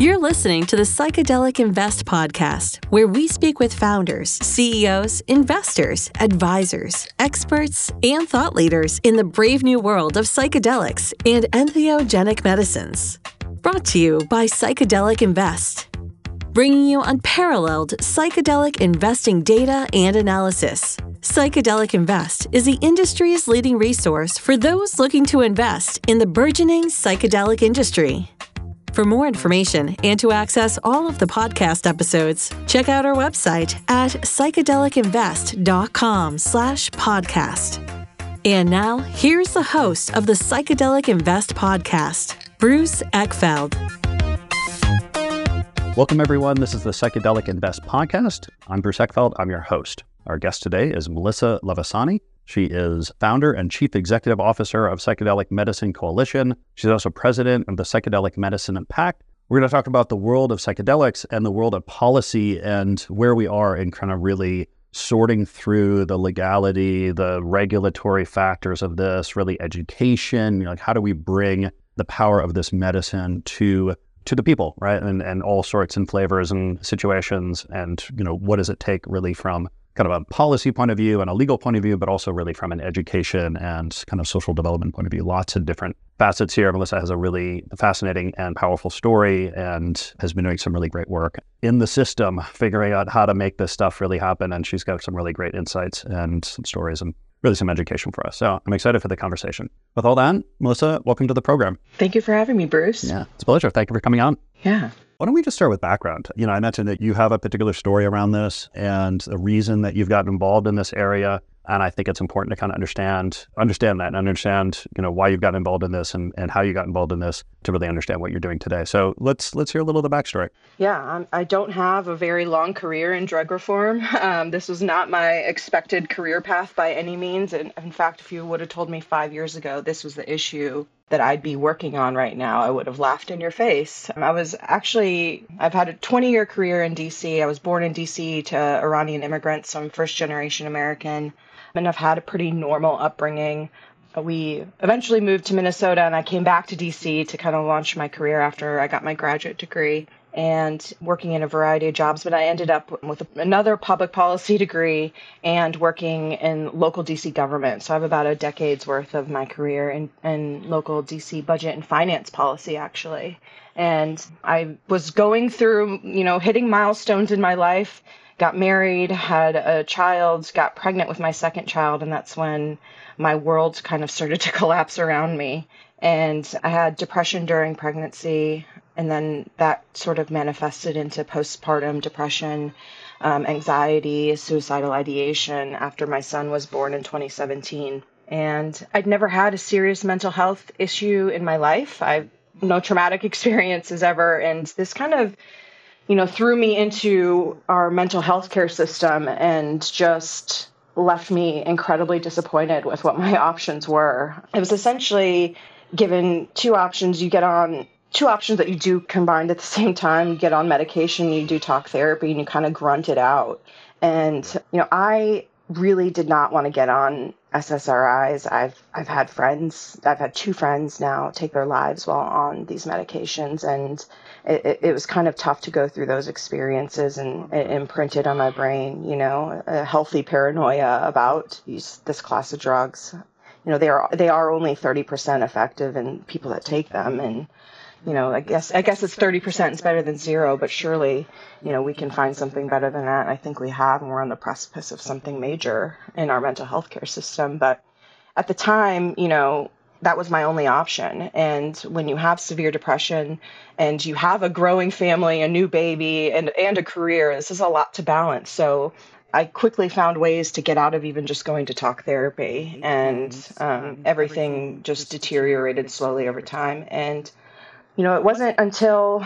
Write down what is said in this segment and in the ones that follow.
You're listening to the Psychedelic Invest podcast, where we speak with founders, CEOs, investors, advisors, experts, and thought leaders in the brave new world of psychedelics and entheogenic medicines. Brought to you by Psychedelic Invest, bringing you unparalleled psychedelic investing data and analysis. Psychedelic Invest is the industry's leading resource for those looking to invest in the burgeoning psychedelic industry. For more information and to access all of the podcast episodes, check out our website at psychedelicinvest.com slash podcast. And now, here's the host of the Psychedelic Invest podcast, Bruce Eckfeldt. Welcome, everyone. This is the Psychedelic Invest podcast. I'm Bruce Eckfeldt. I'm your host. Our guest today is Melissa Lavasani. She is founder and chief executive officer of Psychedelic Medicine Coalition. She's also president of the Psychedelic Medicine Impact. We're going to talk about the world of psychedelics and the world of policy and where we are in kind of really sorting through the legality, the regulatory factors of this, really education, you know, like how do we bring the power of this medicine to to the people, right? And and all sorts and flavors and situations and you know, what does it take really from kind of a policy point of view and a legal point of view, but also really from an education and kind of social development point of view. Lots of different facets here. Melissa has a really fascinating and powerful story and has been doing some really great work in the system, figuring out how to make this stuff really happen. And she's got some really great insights and some stories and really some education for us. So I'm excited for the conversation. With all that, Melissa, welcome to the program. Thank you for having me, Bruce. Yeah, it's a pleasure. Thank you for coming on. Yeah. Why don't we just start with background? You know, I mentioned that you have a particular story around this and the reason that you've gotten involved in this area. And I think it's important to kind of understand understand that and understand, you know, why you've gotten involved in this and, and how you got involved in this to really understand what you're doing today. So let's let's hear a little of the backstory. Yeah, um, I don't have a very long career in drug reform. Um, this was not my expected career path by any means. And in fact, if you would have told me five years ago this was the issue that I'd be working on right now, I would have laughed in your face. I was actually, I've had a 20 year career in DC. I was born in DC to Iranian immigrants, so I'm first generation American, and I've had a pretty normal upbringing. We eventually moved to Minnesota and I came back to DC to kind of launch my career after I got my graduate degree and working in a variety of jobs, but I ended up with another public policy degree and working in local DC government. So I have about a decade's worth of my career in, in local DC budget and finance policy, actually. And I was going through, you know, hitting milestones in my life, got married, had a child, got pregnant with my second child, and that's when my world kind of started to collapse around me. And I had depression during pregnancy and then that sort of manifested into postpartum depression, um, anxiety, suicidal ideation after my son was born in 2017. And I'd never had a serious mental health issue in my life. I've no traumatic experiences ever. And this kind of, you know, threw me into our mental health care system and just left me incredibly disappointed with what my options were. It was essentially given two options you get on two options that you do combined at the same time. You get on medication, you do talk therapy, and you kind of grunt it out. And you know, I really did not want to get on SSRIs. I've I've had friends, I've had two friends now take their lives while on these medications, and it, it was kind of tough to go through those experiences and it imprinted on my brain. You know, a healthy paranoia about this class of drugs. You know, they are they are only thirty percent effective in people that take them, and you know, I guess I guess it's thirty percent is better than zero, but surely, you know, we can find something better than that. I think we have, and we're on the precipice of something major in our mental health care system. But at the time, you know, that was my only option. And when you have severe depression and you have a growing family, a new baby, and and a career, this is a lot to balance. So I quickly found ways to get out of even just going to talk therapy, and um, everything just deteriorated slowly over time. And you know, it wasn't until,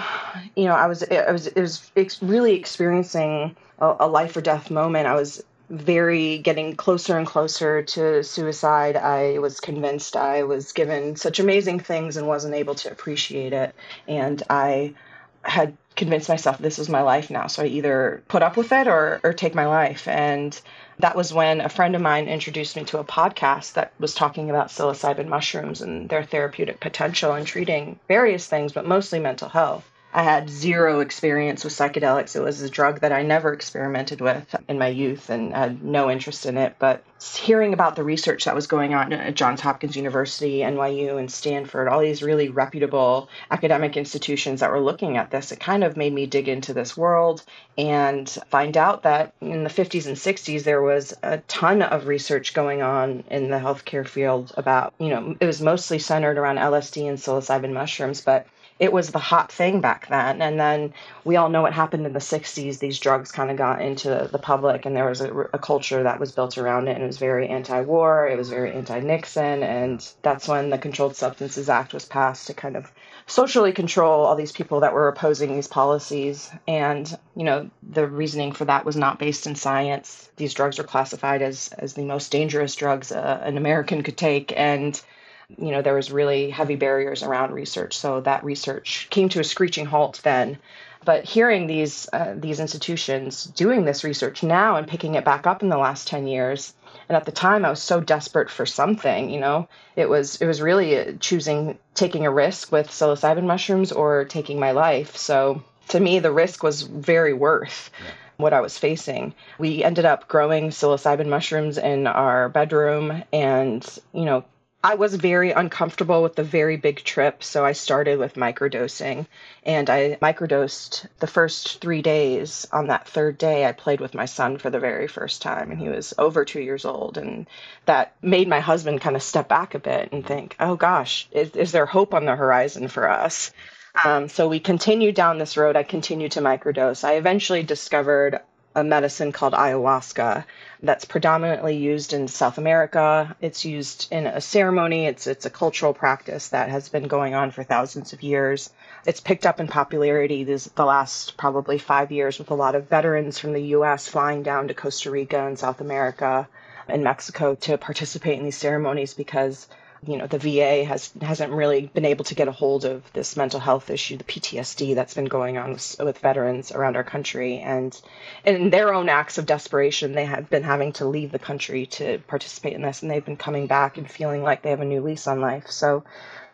you know, I was, I was, it was ex- really experiencing a, a life or death moment. I was very getting closer and closer to suicide. I was convinced I was given such amazing things and wasn't able to appreciate it. And I had convinced myself this was my life now. So I either put up with it or, or take my life. And that was when a friend of mine introduced me to a podcast that was talking about psilocybin mushrooms and their therapeutic potential in treating various things, but mostly mental health. I had zero experience with psychedelics. It was a drug that I never experimented with in my youth and had no interest in it. But hearing about the research that was going on at Johns Hopkins University, NYU, and Stanford, all these really reputable academic institutions that were looking at this, it kind of made me dig into this world and find out that in the 50s and 60s, there was a ton of research going on in the healthcare field about, you know, it was mostly centered around LSD and psilocybin mushrooms, but it was the hot thing back then. And then we all know what happened in the 60s. These drugs kind of got into the public, and there was a, a culture that was built around it, and it was very anti war, it was very anti Nixon. And that's when the Controlled Substances Act was passed to kind of socially control all these people that were opposing these policies. And, you know, the reasoning for that was not based in science. These drugs were classified as, as the most dangerous drugs uh, an American could take. And you know, there was really heavy barriers around research. So that research came to a screeching halt then. But hearing these uh, these institutions doing this research now and picking it back up in the last 10 years, and at the time I was so desperate for something, you know, it was it was really choosing taking a risk with psilocybin mushrooms or taking my life. So to me, the risk was very worth. Yeah what I was facing. We ended up growing psilocybin mushrooms in our bedroom and, you know, I was very uncomfortable with the very big trip, so I started with microdosing. And I microdosed the first three days. On that third day, I played with my son for the very first time, and he was over two years old. And that made my husband kind of step back a bit and think, oh gosh, is, is there hope on the horizon for us? Um, so we continued down this road. I continued to microdose. I eventually discovered a medicine called ayahuasca that's predominantly used in South America. It's used in a ceremony. It's it's a cultural practice that has been going on for thousands of years. It's picked up in popularity this, the last probably five years with a lot of veterans from the U.S. flying down to Costa Rica and South America and Mexico to participate in these ceremonies because you know the VA has hasn't really been able to get a hold of this mental health issue, the PTSD that's been going on with, with, veterans around our country, and in their own acts of desperation, they have been having to leave the country to participate in this, and they've been coming back and feeling like they have a new lease on life. So,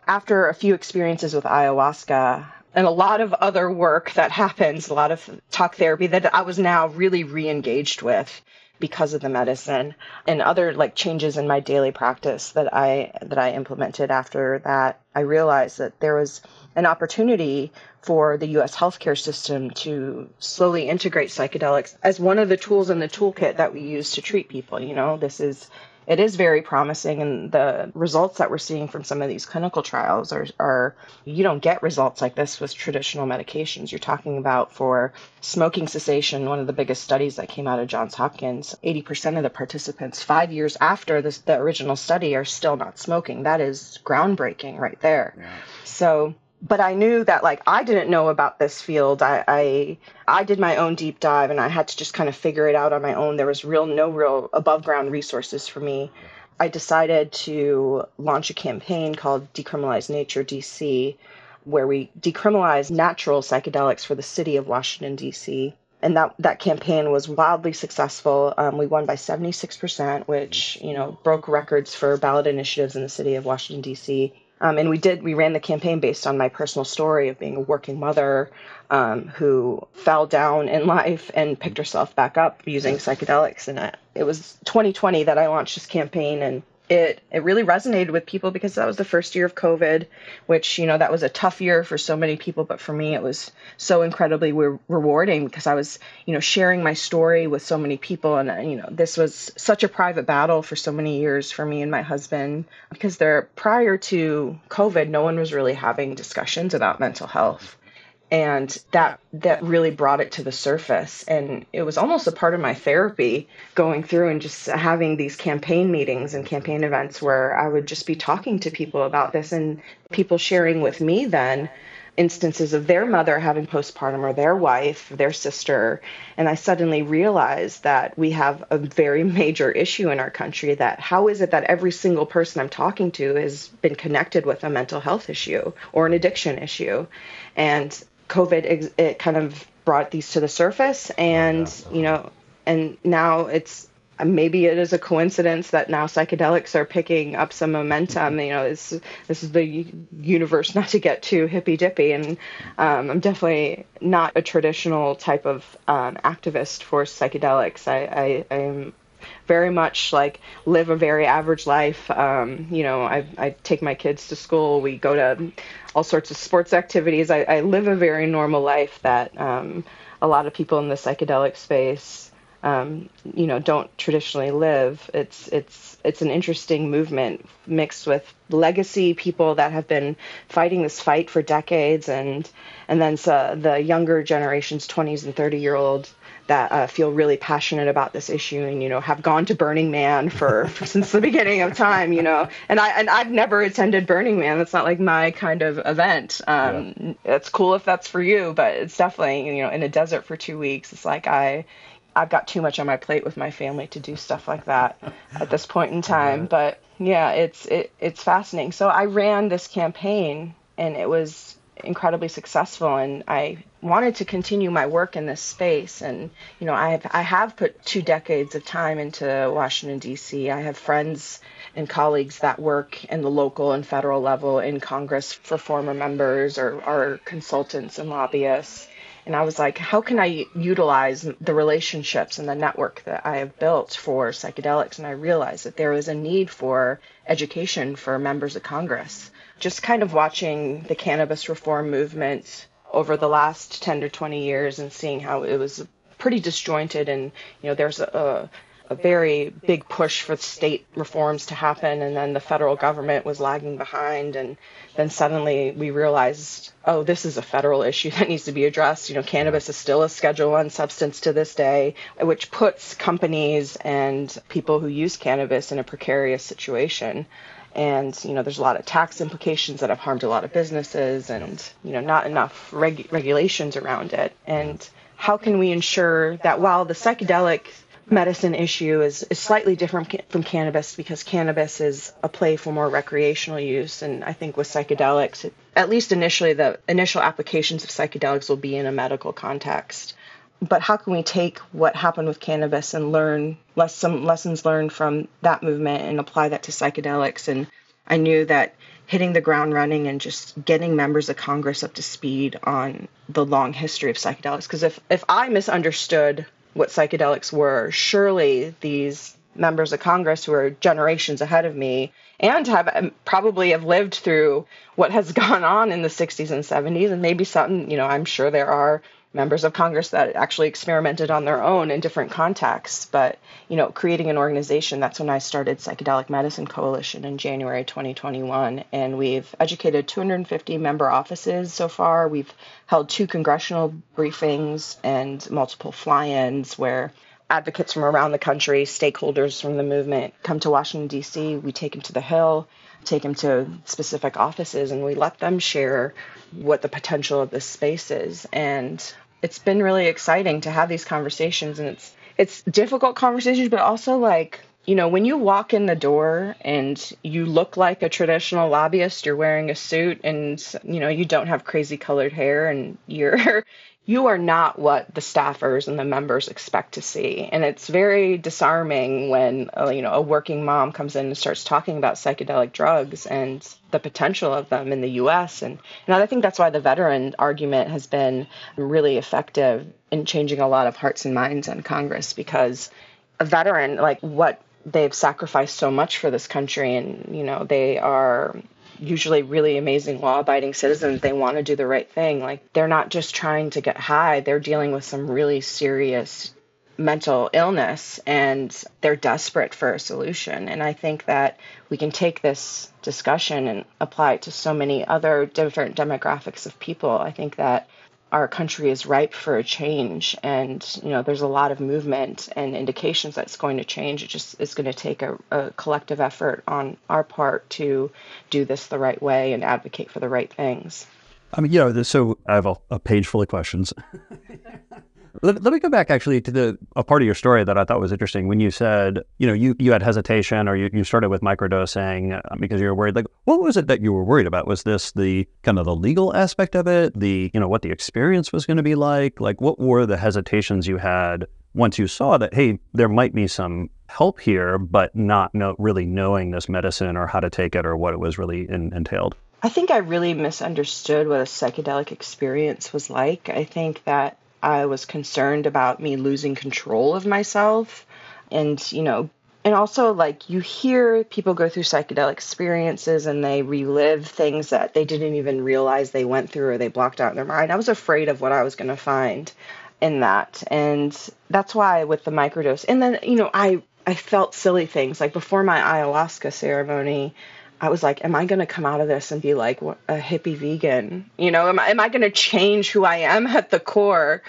after a few experiences with ayahuasca. And a lot of other work that happens, a lot of talk therapy that I was now really re engaged with because of the medicine and other like changes in my daily practice that I that I implemented after that I realized that there was an opportunity for the US healthcare system to slowly integrate psychedelics as one of the tools in the toolkit that we use to treat people you know? This is it is very promising and the results that we're seeing from some of these clinical trials are, are you don't get results like this with traditional medications. You're talking about for smoking cessation one of the biggest studies that came out of johns hopkins 80% of the participants five years after this, the original study are still not smoking. That is groundbreaking right there. Yeah. so but I knew that like I didn't know about this field. I, I I did my own deep dive and I had to just kind of figure it out on my own. There was real no real above ground resources for me. I decided to launch a campaign called Decriminalize Nature DC, where we decriminalize natural psychedelics for the city of Washington D.C. And that that campaign was wildly successful. Um, we won by 76%, which you know broke records for ballot initiatives in the city of Washington D.C um, and we did, we ran the campaign based on my personal story of being a working mother um, who fell down in life and picked herself back up using psychedelics. And I, it was 2020 that I launched this campaign. And it it really resonated with people because that was the first year of COVID, which you know that was a tough year for so many people, but for me it was so incredibly re- rewarding because I was you know sharing my story with so many people, and uh, you know this was such a private battle for so many years for me and my husband because there prior to COVID, no one was really having discussions about mental health and that that really brought it to the surface and it was almost a part of my therapy going through and just having these campaign meetings and campaign events where I would just be talking to people about this and people sharing with me then instances of their mother having postpartum or their wife, their sister. And I suddenly realized that we have a very major issue in our country that how is it that every single person I'm talking to has been connected with a mental health issue or an addiction issue? And COVID it kind of brought these to the surface, and you know, and now it's maybe it is a coincidence that now psychedelics are picking up some momentum. You know, this this is the universe not to get too hippy dippy, and um, I'm definitely not a traditional type of um, activist for psychedelics. I, I am very much like live a very average life. Um, you know, I, I take my kids to school. We go to all sorts of sports activities. I, I live a very normal life that um, a lot of people in the psychedelic space um, you know don't traditionally live. It's it's it's an interesting movement mixed with legacy people that have been fighting this fight for decades, and and then so the younger generations, 20s and 30 year olds that uh, feel really passionate about this issue and you know have gone to Burning Man for, for, since the beginning of time you know and I and I've never attended Burning Man that's not like my kind of event um, yeah. it's cool if that's for you but it's definitely you know in a desert for two weeks it's like I I've got too much on my plate with my family to do stuff like that at this point in time. But yeah, it's it, it's fascinating. So I ran this campaign and it was incredibly successful and I wanted to continue my work in this space and you know I have I have put two decades of time into Washington DC. I have friends and colleagues that work in the local and federal level in Congress for former members or are consultants and lobbyists and I was like, how can I utilize the relationships and the network that I have built for psychedelics? And I realized that there was a need for education for members of Congress. Just kind of watching the cannabis reform movement over the last 10 to 20 years and seeing how it was pretty disjointed and you know there's a, a very big push for state reforms to happen and then the federal government was lagging behind and then suddenly we realized oh this is a federal issue that needs to be addressed. You know cannabis is still a schedule 1 substance to this day which puts companies and people who use cannabis in a precarious situation and you know there's a lot of tax implications that have harmed a lot of businesses and you know not enough reg- regulations around it and how can we ensure that while the psychedelic medicine issue is, is slightly different from cannabis because cannabis is a play for more recreational use. And I think with psychedelics, at least initially, the initial applications of psychedelics will be in a medical context. But how can we take what happened with cannabis and learn less, some lessons learned from that movement and apply that to psychedelics? And I knew that hitting the ground running and just getting members of Congress up to speed on the long history of psychedelics. Because if, if I misunderstood what psychedelics were, surely these members of Congress who are generations ahead of me and have um, probably have lived through what has gone on in the 60s and 70s and maybe something you know i'm sure there are members of Congress that actually experimented on their own in different contexts. But, you know, creating an organization, that's when I started Psychedelic Medicine Coalition in January 2021. And we've educated 250 member offices so far. We've held two congressional briefings and multiple fly ins where advocates from around the country, stakeholders from the movement come to Washington, D.C. We take them to the Hill take them to specific offices and we let them share what the potential of this space is. And it's been really exciting to have these conversations and it's it's difficult conversations but also like you know when you walk in the door and you look like a traditional lobbyist you're wearing a suit and you know you don't have crazy colored hair and you're you are not what the staffers and the members expect to see. And it's very disarming when uh, you know a working mom comes in and starts talking about psychedelic drugs and the potential of them in the US and and I think that's why the veteran argument has been really effective in changing a lot of hearts and minds in Congress because a veteran like what they've sacrificed so much for this country and you know they are usually really amazing law abiding citizens. They want to do the right thing. Like they're not just trying to get high, they're dealing with some really serious mental illness and they're desperate for a solution. And I think that we can take this discussion and apply it to so many other different demographics of people. I think that our country is ripe for a change and you know there's a lot of movement and indications that's going to change. It just is going to take a, a, collective effort on our part to do this the right way and advocate for the right things. I mean you know so i have a, a page full of questions Let, let, me go back actually to the a part of your story that I thought was interesting when you said, you know, you, you had hesitation or you, you started with microdosing uh, because you were worried. Like, what was it that you were worried about? Was this the kind of the legal aspect of it? The, you know, what the experience was going to be like? Like, what were the hesitations you had once you saw that, hey, there might be some help here, but not know, really knowing this medicine or how to take it or what it was really in, entailed? I think I really misunderstood what a psychedelic experience was like. I think that I was concerned about me losing control of myself and, you know, and also like you hear people go through psychedelic experiences and they relive things that they didn't even realize they went through or they blocked out in their mind. I was afraid of what I was going to find in that. And that's why with the microdose and then, you know, I I felt silly things like before my ayahuasca ceremony, I was like, am I going to come out of this and be like a hippie vegan? You know, am I, am I going to change who I am at the core?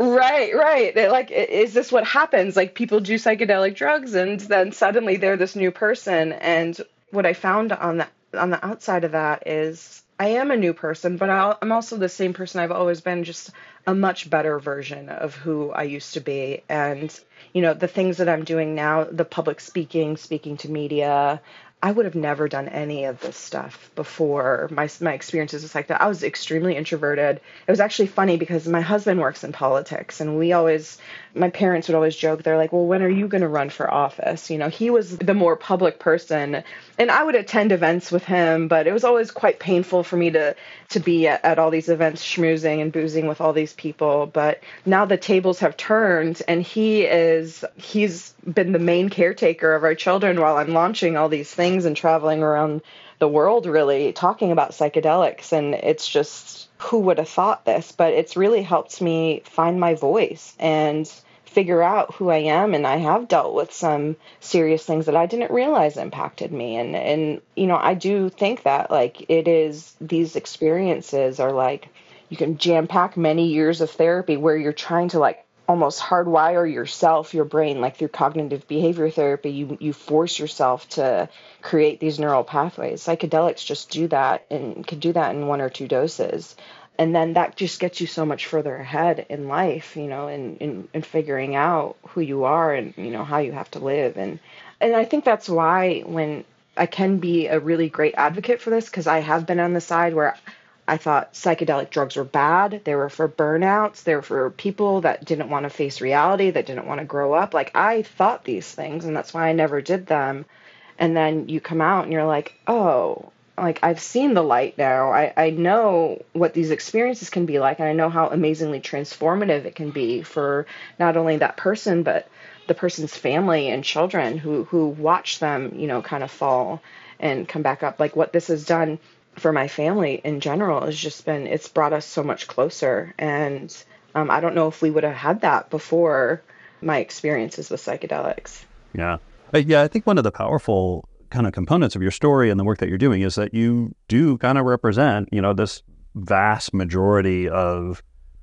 Right, right. Like, is this what happens? Like, people do psychedelic drugs and then suddenly they're this new person. And what I found on the on the outside of that is I am a new person, but i am also the same person I've always been, just a much better version of who I used to be. And you know, the things that I'm doing now, the public speaking, speaking to media, I would have never done any of this stuff before my my experiences was like that. I was extremely introverted. It was actually funny because my husband works in politics, and we always, my parents would always joke. They're like, "Well, when are you going to run for office?" You know, he was the more public person, and I would attend events with him, but it was always quite painful for me to to be at, at all these events, schmoozing and boozing with all these people. But now the tables have turned, and he is he's been the main caretaker of our children while I'm launching all these things things and traveling around the world really talking about psychedelics and it's just who would have thought this? But it's really helped me find my voice and figure out who I am and I have dealt with some serious things that I didn't realize impacted me. And and you know I do think that like it is these experiences are like you can jam pack many years of therapy where you're trying to like almost hardwire yourself, your brain, like through cognitive behavior therapy, you, you force yourself to create these neural pathways. Psychedelics just do that and can do that in one or two doses. And then that just gets you so much further ahead in life, you know, in, in, in figuring out who you are and, you know, how you have to live. And, and I think that's why when I can be a really great advocate for this, because I have been on the side where I thought psychedelic drugs were bad. They were for burnouts. They were for people that didn't want to face reality, that didn't want to grow up. Like I thought these things, and that's why I never did them. And then you come out and you're like, oh, like I've seen the light now. I, I know what these experiences can be like, and I know how amazingly transformative it can be for not only that person, but the person's family and children who who watch them, you know, kind of fall and come back up. Like what this has done for my family in general has just been it's brought us so much closer. And um, i don't know if we would have had that before my experiences with psychedelics. Yeah. Uh, yeah i think one of the powerful kind of components of your story and the work that you're doing is that you do kind of represent you know this vast majority of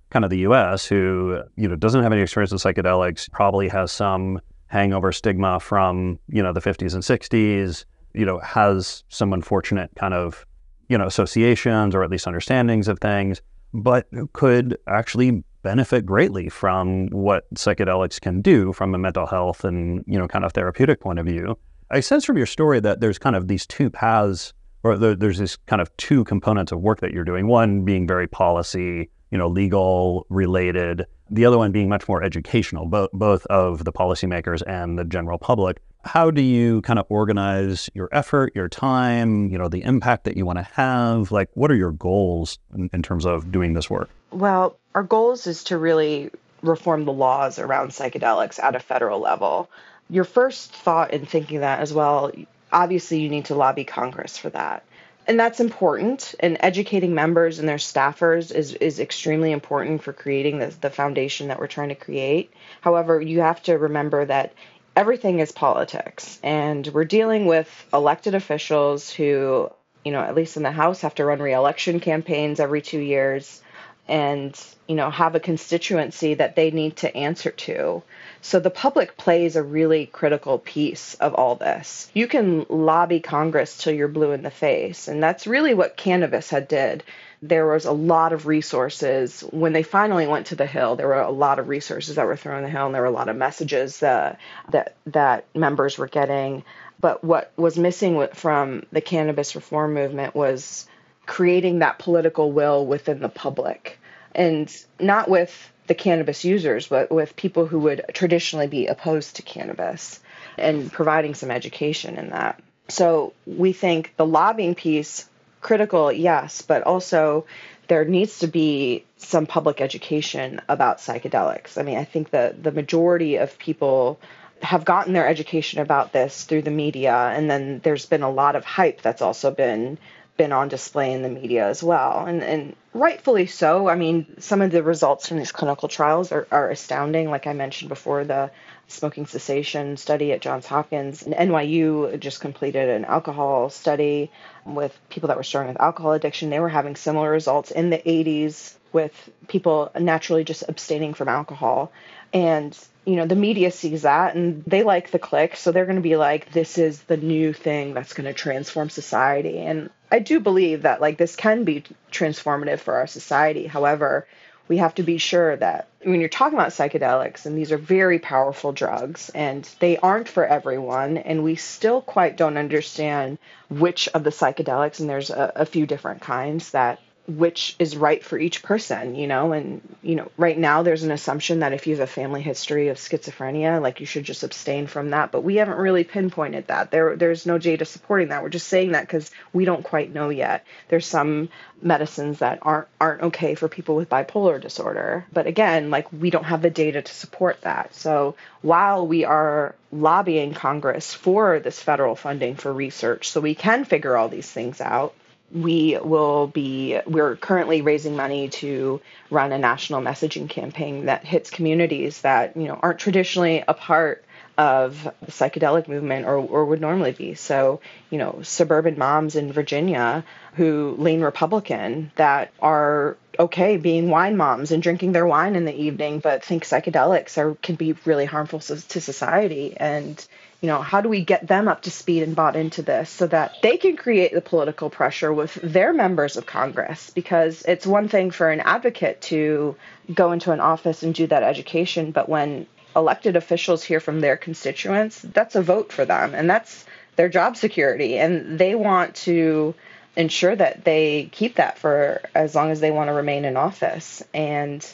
kind of the us who you know doesn't have any experience with psychedelics probably has some hangover stigma from you know the 50s and 60s you know has some unfortunate kind of you know, associations or at least understandings of things, but could actually benefit greatly from what psychedelics can do from a mental health and, you know, kind of therapeutic point of view. I sense from your story that there's kind of these two paths or there, there's this kind of two components of work that you're doing. One being very policy, you know, legal related. The other one being much more educational, both both of the policymakers and the general public how do you kind of organize your effort, your time, you know, the impact that you want to have? Like, what are your goals in, in terms of doing this work? Well, our goals is to really reform the laws around psychedelics at a federal level. Your first thought in thinking that as well, obviously, you need to lobby Congress for that. And that's important. And educating members and their staffers is, is extremely important for creating the, the foundation that we're trying to create. However, you have to remember that everything is politics. And we're dealing with elected officials who, you know, at least in the House, have to run reelection campaigns every two years. and you know have a constituency that they need to answer to so the public plays a really critical piece of all this. You can lobby congress till you're blue in the face and that's really what cannabis had did. There was a lot of resources. When they finally went to the hill there were a lot of resources that were thrown the hill and there were a lot of messages uh, that that members were getting. But what was missing from the cannabis reform movement was creating that political will within the public. And not with the cannabis users, but with people who would traditionally be opposed to cannabis and providing some education in that. So we think the lobbying piece, critical, yes, but also there needs to be some public education about psychedelics. I mean, I think that the majority of people have gotten their education about this through the media, and then there's been a lot of hype that's also been been on display in the media as well, and and rightfully so. I mean, some of the results from these clinical trials are, are astounding. Like I mentioned before, the smoking cessation study at Johns Hopkins and NYU just completed an alcohol study with people that were struggling with alcohol addiction. They were having similar results in the 80s with people naturally just abstaining from alcohol. And you know the media sees that and they like the click so they're going to be like this is the new thing that's going to transform society. And i do believe that like this can be transformative for our society. However we have to be sure that when you're talking about psychedelics and these are very powerful drugs and they aren't for everyone and we still quite don't understand which of the psychedelics and there's a, a few different kinds that which is right for each person, you know, and you know, right now there's an assumption that if you have a family history of schizophrenia, like you should just abstain from that, but we haven't really pinpointed that. There there's no data supporting that. We're just saying that cuz we don't quite know yet. There's some medicines that aren't aren't okay for people with bipolar disorder. But again, like we don't have the data to support that. So while we are lobbying Congress for this federal funding for research so we can figure all these things out, we will be we're currently raising money to run a national messaging campaign that hits communities that you know aren't traditionally a part of the psychedelic movement or, or would normally be. So you know suburban moms in virginia who lean republican that are okay being wine moms and drinking their wine in the evening but think psychedelics are can be really harmful to society. And you know, how do we get them up to speed and bought into this so that they can create the political pressure with their members of Congress? Because it's one thing for an advocate to go into an office and do that education, but when elected officials hear from their constituents, that's a vote for them and that's their job security. And they want to ensure that they keep that for as long as they want to remain in office and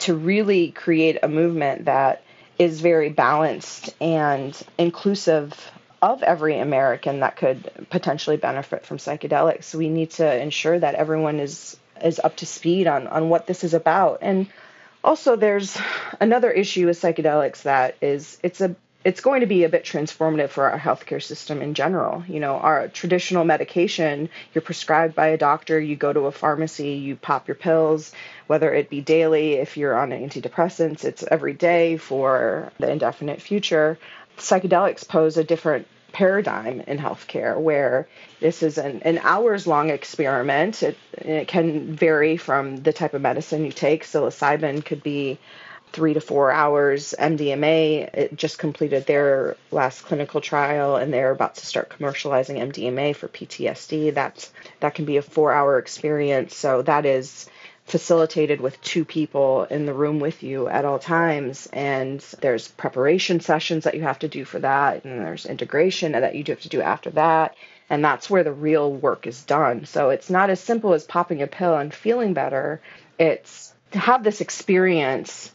to really create a movement that is very balanced and inclusive of every American that could potentially benefit from psychedelics. We need to ensure that everyone is is up to speed on on what this is about. And also there's another issue with psychedelics that is it's a it's going to be a bit transformative for our healthcare system in general. You know, our traditional medication, you're prescribed by a doctor, you go to a pharmacy, you pop your pills, whether it be daily, if you're on antidepressants, it's every day for the indefinite future. Psychedelics pose a different paradigm in healthcare where this is an, an hours long experiment. It, it can vary from the type of medicine you take. Psilocybin could be three to four hours. MDMA it just completed their last clinical trial, and they're about to start commercializing MDMA for PTSD. That's that can be a four-hour experience. So that is facilitated with two people in the room with you at all times and there's preparation sessions that you have to do for that and there's integration that you do have to do after that and that's where the real work is done so it's not as simple as popping a pill and feeling better it's to have this experience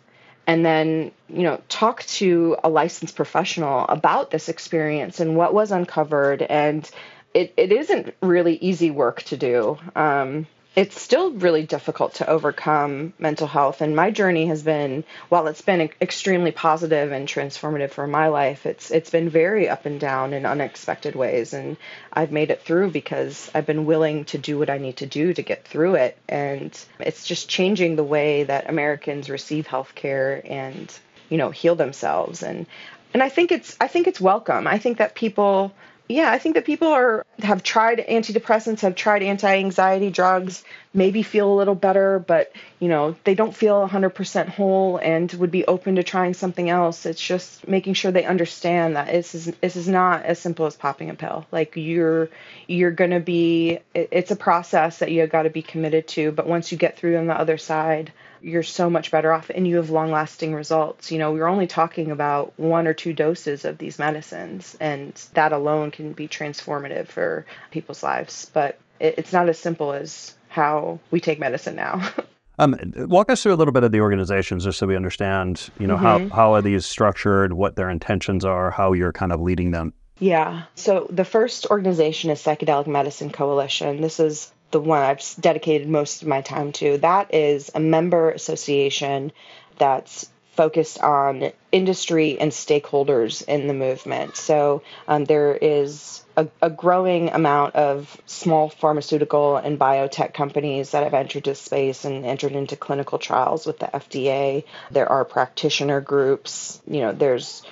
and then you know talk to a licensed professional about this experience and what was uncovered. And it, it isn't really easy work to do. Um, it's still really difficult to overcome mental health. And my journey has been while it's been extremely positive and transformative for my life it's it's been very up and down in unexpected ways. And I've made it through because I've been willing to do what I need to do to get through it. And it's just changing the way that Americans receive healthcare and you know heal themselves. And and I think it's I think it's welcome. I think that people yeah, I think that people are have tried antidepressants, have tried anti-anxiety drugs. maybe feel a little better, but you know, they don't feel 100% whole and would be open to trying something else. It's just making sure they understand that this is this is not as simple as popping a pill. Like you're you're going to be it's a process that you've got to be committed to, but once you get through on the other side, you're so much better off and you have long lasting results. You know, we're only talking about one or two doses of these medicines, and that alone can be transformative for people's lives. But it's not as simple as how we take medicine now. Um, walk us through a little bit of the organizations, just so we understand, you know, mm-hmm. how how are these structured, what their intentions are, how you're kind of leading them. Yeah. So the first organization is Psychedelic Medicine Coalition. This is the one I've dedicated most of my time to. That is a member association that's focused on industry and stakeholders in the movement. So um, there is a, a, growing amount of small pharmaceutical and biotech companies that have entered this space and entered into clinical trials with the FDA. There are practitioner groups. You know, there's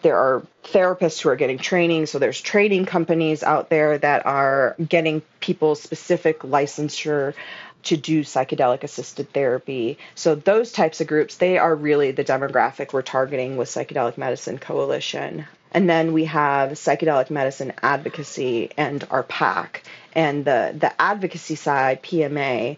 there are therapists who are getting training. So there's training companies out there that are getting people specific licensure to do psychedelic assisted therapy. So those types of groups, they are really the demographic we're targeting with Psychedelic Medicine Coalition. And then we have psychedelic medicine advocacy and our PAC. And the, the advocacy side, PMA,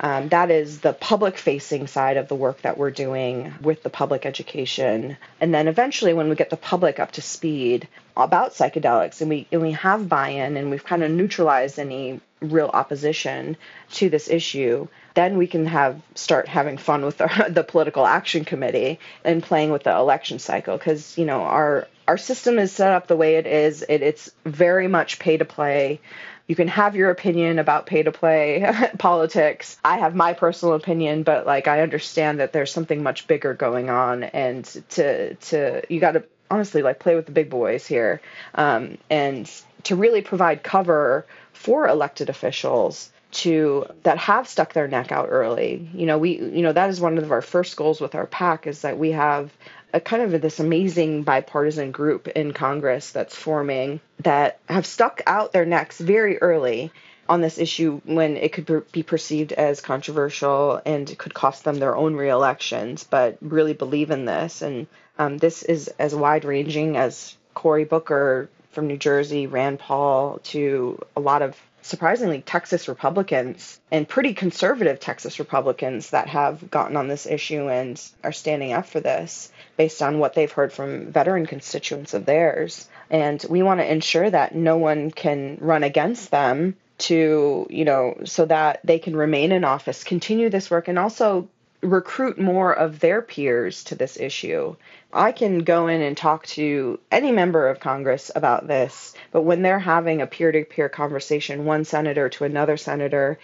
um, that is the public facing side of the work that we're doing with the public education. And then eventually, when we get the public up to speed about psychedelics and we, and we have buy in and we've kind of neutralized any real opposition to this issue, then we can have start having fun with the, the political action committee and playing with the election cycle because you know our our system is set up the way it is. It, it's very much pay to play you can have your opinion about pay to play politics. I have my personal opinion, but like I understand that there's something much bigger going on, and to to you got to honestly like play with the big boys here, um, and to really provide cover for elected officials to that have stuck their neck out early. You know, we you know that is one of our first goals with our PAC is that we have a kind of this amazing bipartisan group in Congress that's forming that have stuck out their necks very early on this issue when it could be perceived as controversial and could cost them their own re-elections, but really believe in this. And um, this is as wide ranging as Cory Booker from New Jersey, Rand Paul, to a lot of surprisingly Texas Republicans and pretty conservative Texas Republicans that have gotten on this issue and are standing up for this based on what they've heard from veteran constituents of theirs. And we want to ensure that no one can run against them to, you know, so that they can remain in office, continue this work, and also recruit more of their peers to this issue. I can go in and talk to any member of Congress about this, but when they're having a peer to peer conversation, one senator to another senator,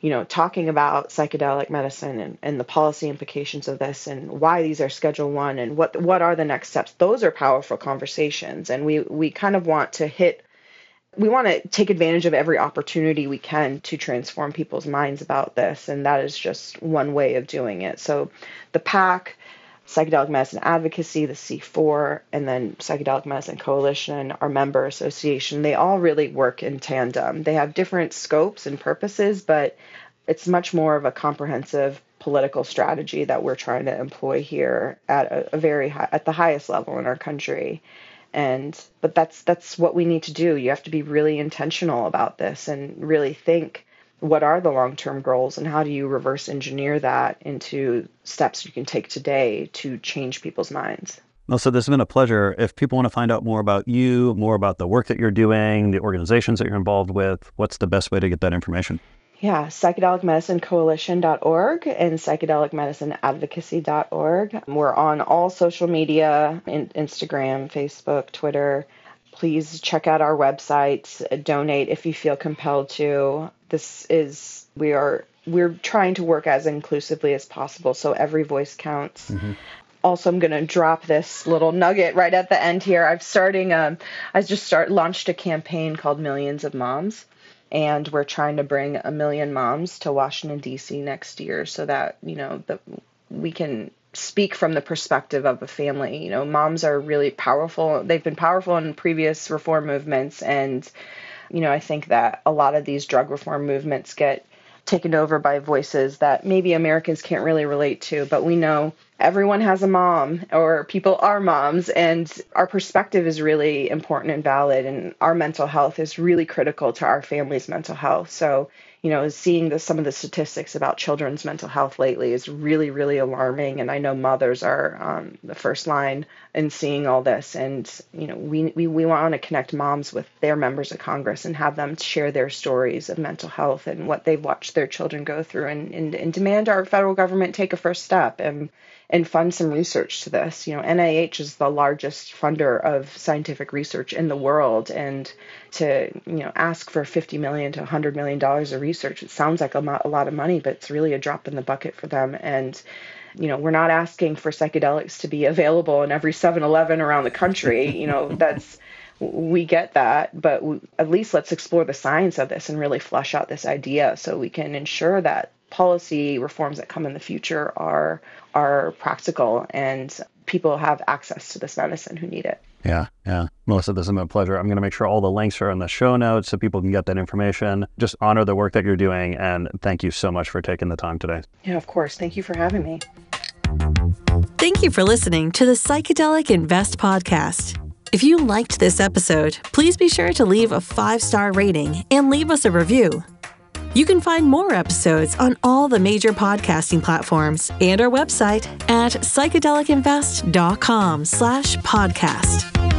you know, talking about psychedelic medicine and, and the policy implications of this and why these are Schedule One and what what are the next steps. Those are powerful conversations, and we we kind of want to hit. We want to take advantage of every opportunity we can to transform people's minds about this, and that is just one way of doing it. So, the PAC, Psychedelic Medicine Advocacy, the C4, and then Psychedelic Medicine Coalition, our member association, they all really work in tandem. They have different scopes and purposes, but it's much more of a comprehensive political strategy that we're trying to employ here at a, a very high, at the highest level in our country and but that's that's what we need to do you have to be really intentional about this and really think what are the long term goals and how do you reverse engineer that into steps you can take today to change people's minds? Well, so this has been a pleasure. If people want to find out more about you, more about the work that you're doing, the organizations that you're involved with, what's the best way to get that information? Yeah, psychedelicmedicinecoalition.org and psychedelicmedicineadvocacy.org. We're on all social media Instagram, Facebook, Twitter. Please check out our websites, donate if you feel compelled to this is we are we're trying to work as inclusively as possible so every voice counts mm-hmm. also i'm going to drop this little nugget right at the end here i'm starting um i just start launched a campaign called millions of moms and we're trying to bring a million moms to washington d.c next year so that you know that we can speak from the perspective of a family. You know moms are really powerful. They've been powerful in previous reform movements. And you know, I think that a lot of these drug reform movements get taken over by voices that maybe Americans can't really relate to, but we know everyone has a mom or people are moms and our perspective is really important and valid and our mental health is really critical to our family's mental health. So you know, seeing the, some of the statistics about children's mental health lately is really, really alarming. And I know mothers are um, the first line in seeing all this. And, you know, we, we, we want to connect moms with their members of Congress and have them share their stories of mental health and what they've watched their children go through and, and, and demand our federal government take a first step. And and fund some research to this. You know, NIH is the largest funder of scientific research in the world, and to you know ask for 50 million to 100 million dollars of research, it sounds like a, a lot of money, but it's really a drop in the bucket for them. And you know, we're not asking for psychedelics to be available in every 7-Eleven around the country. You know, that's we get that, but we, at least let's explore the science of this and really flush out this idea so we can ensure that policy reforms that come in the future are are practical and people have access to this medicine who need it. Yeah, yeah. Melissa, this has been a pleasure. I'm going to make sure all the links are in the show notes so people can get that information. Just honor the work that you're doing. And thank you so much for taking the time today. Yeah, of course. Thank you for having me. Thank you for listening to the Psychedelic Invest podcast. If you liked this episode, please be sure to leave a five star rating and leave us a review. You can find more episodes on all the major podcasting platforms and our website at psychedelicinvest.com slash podcast.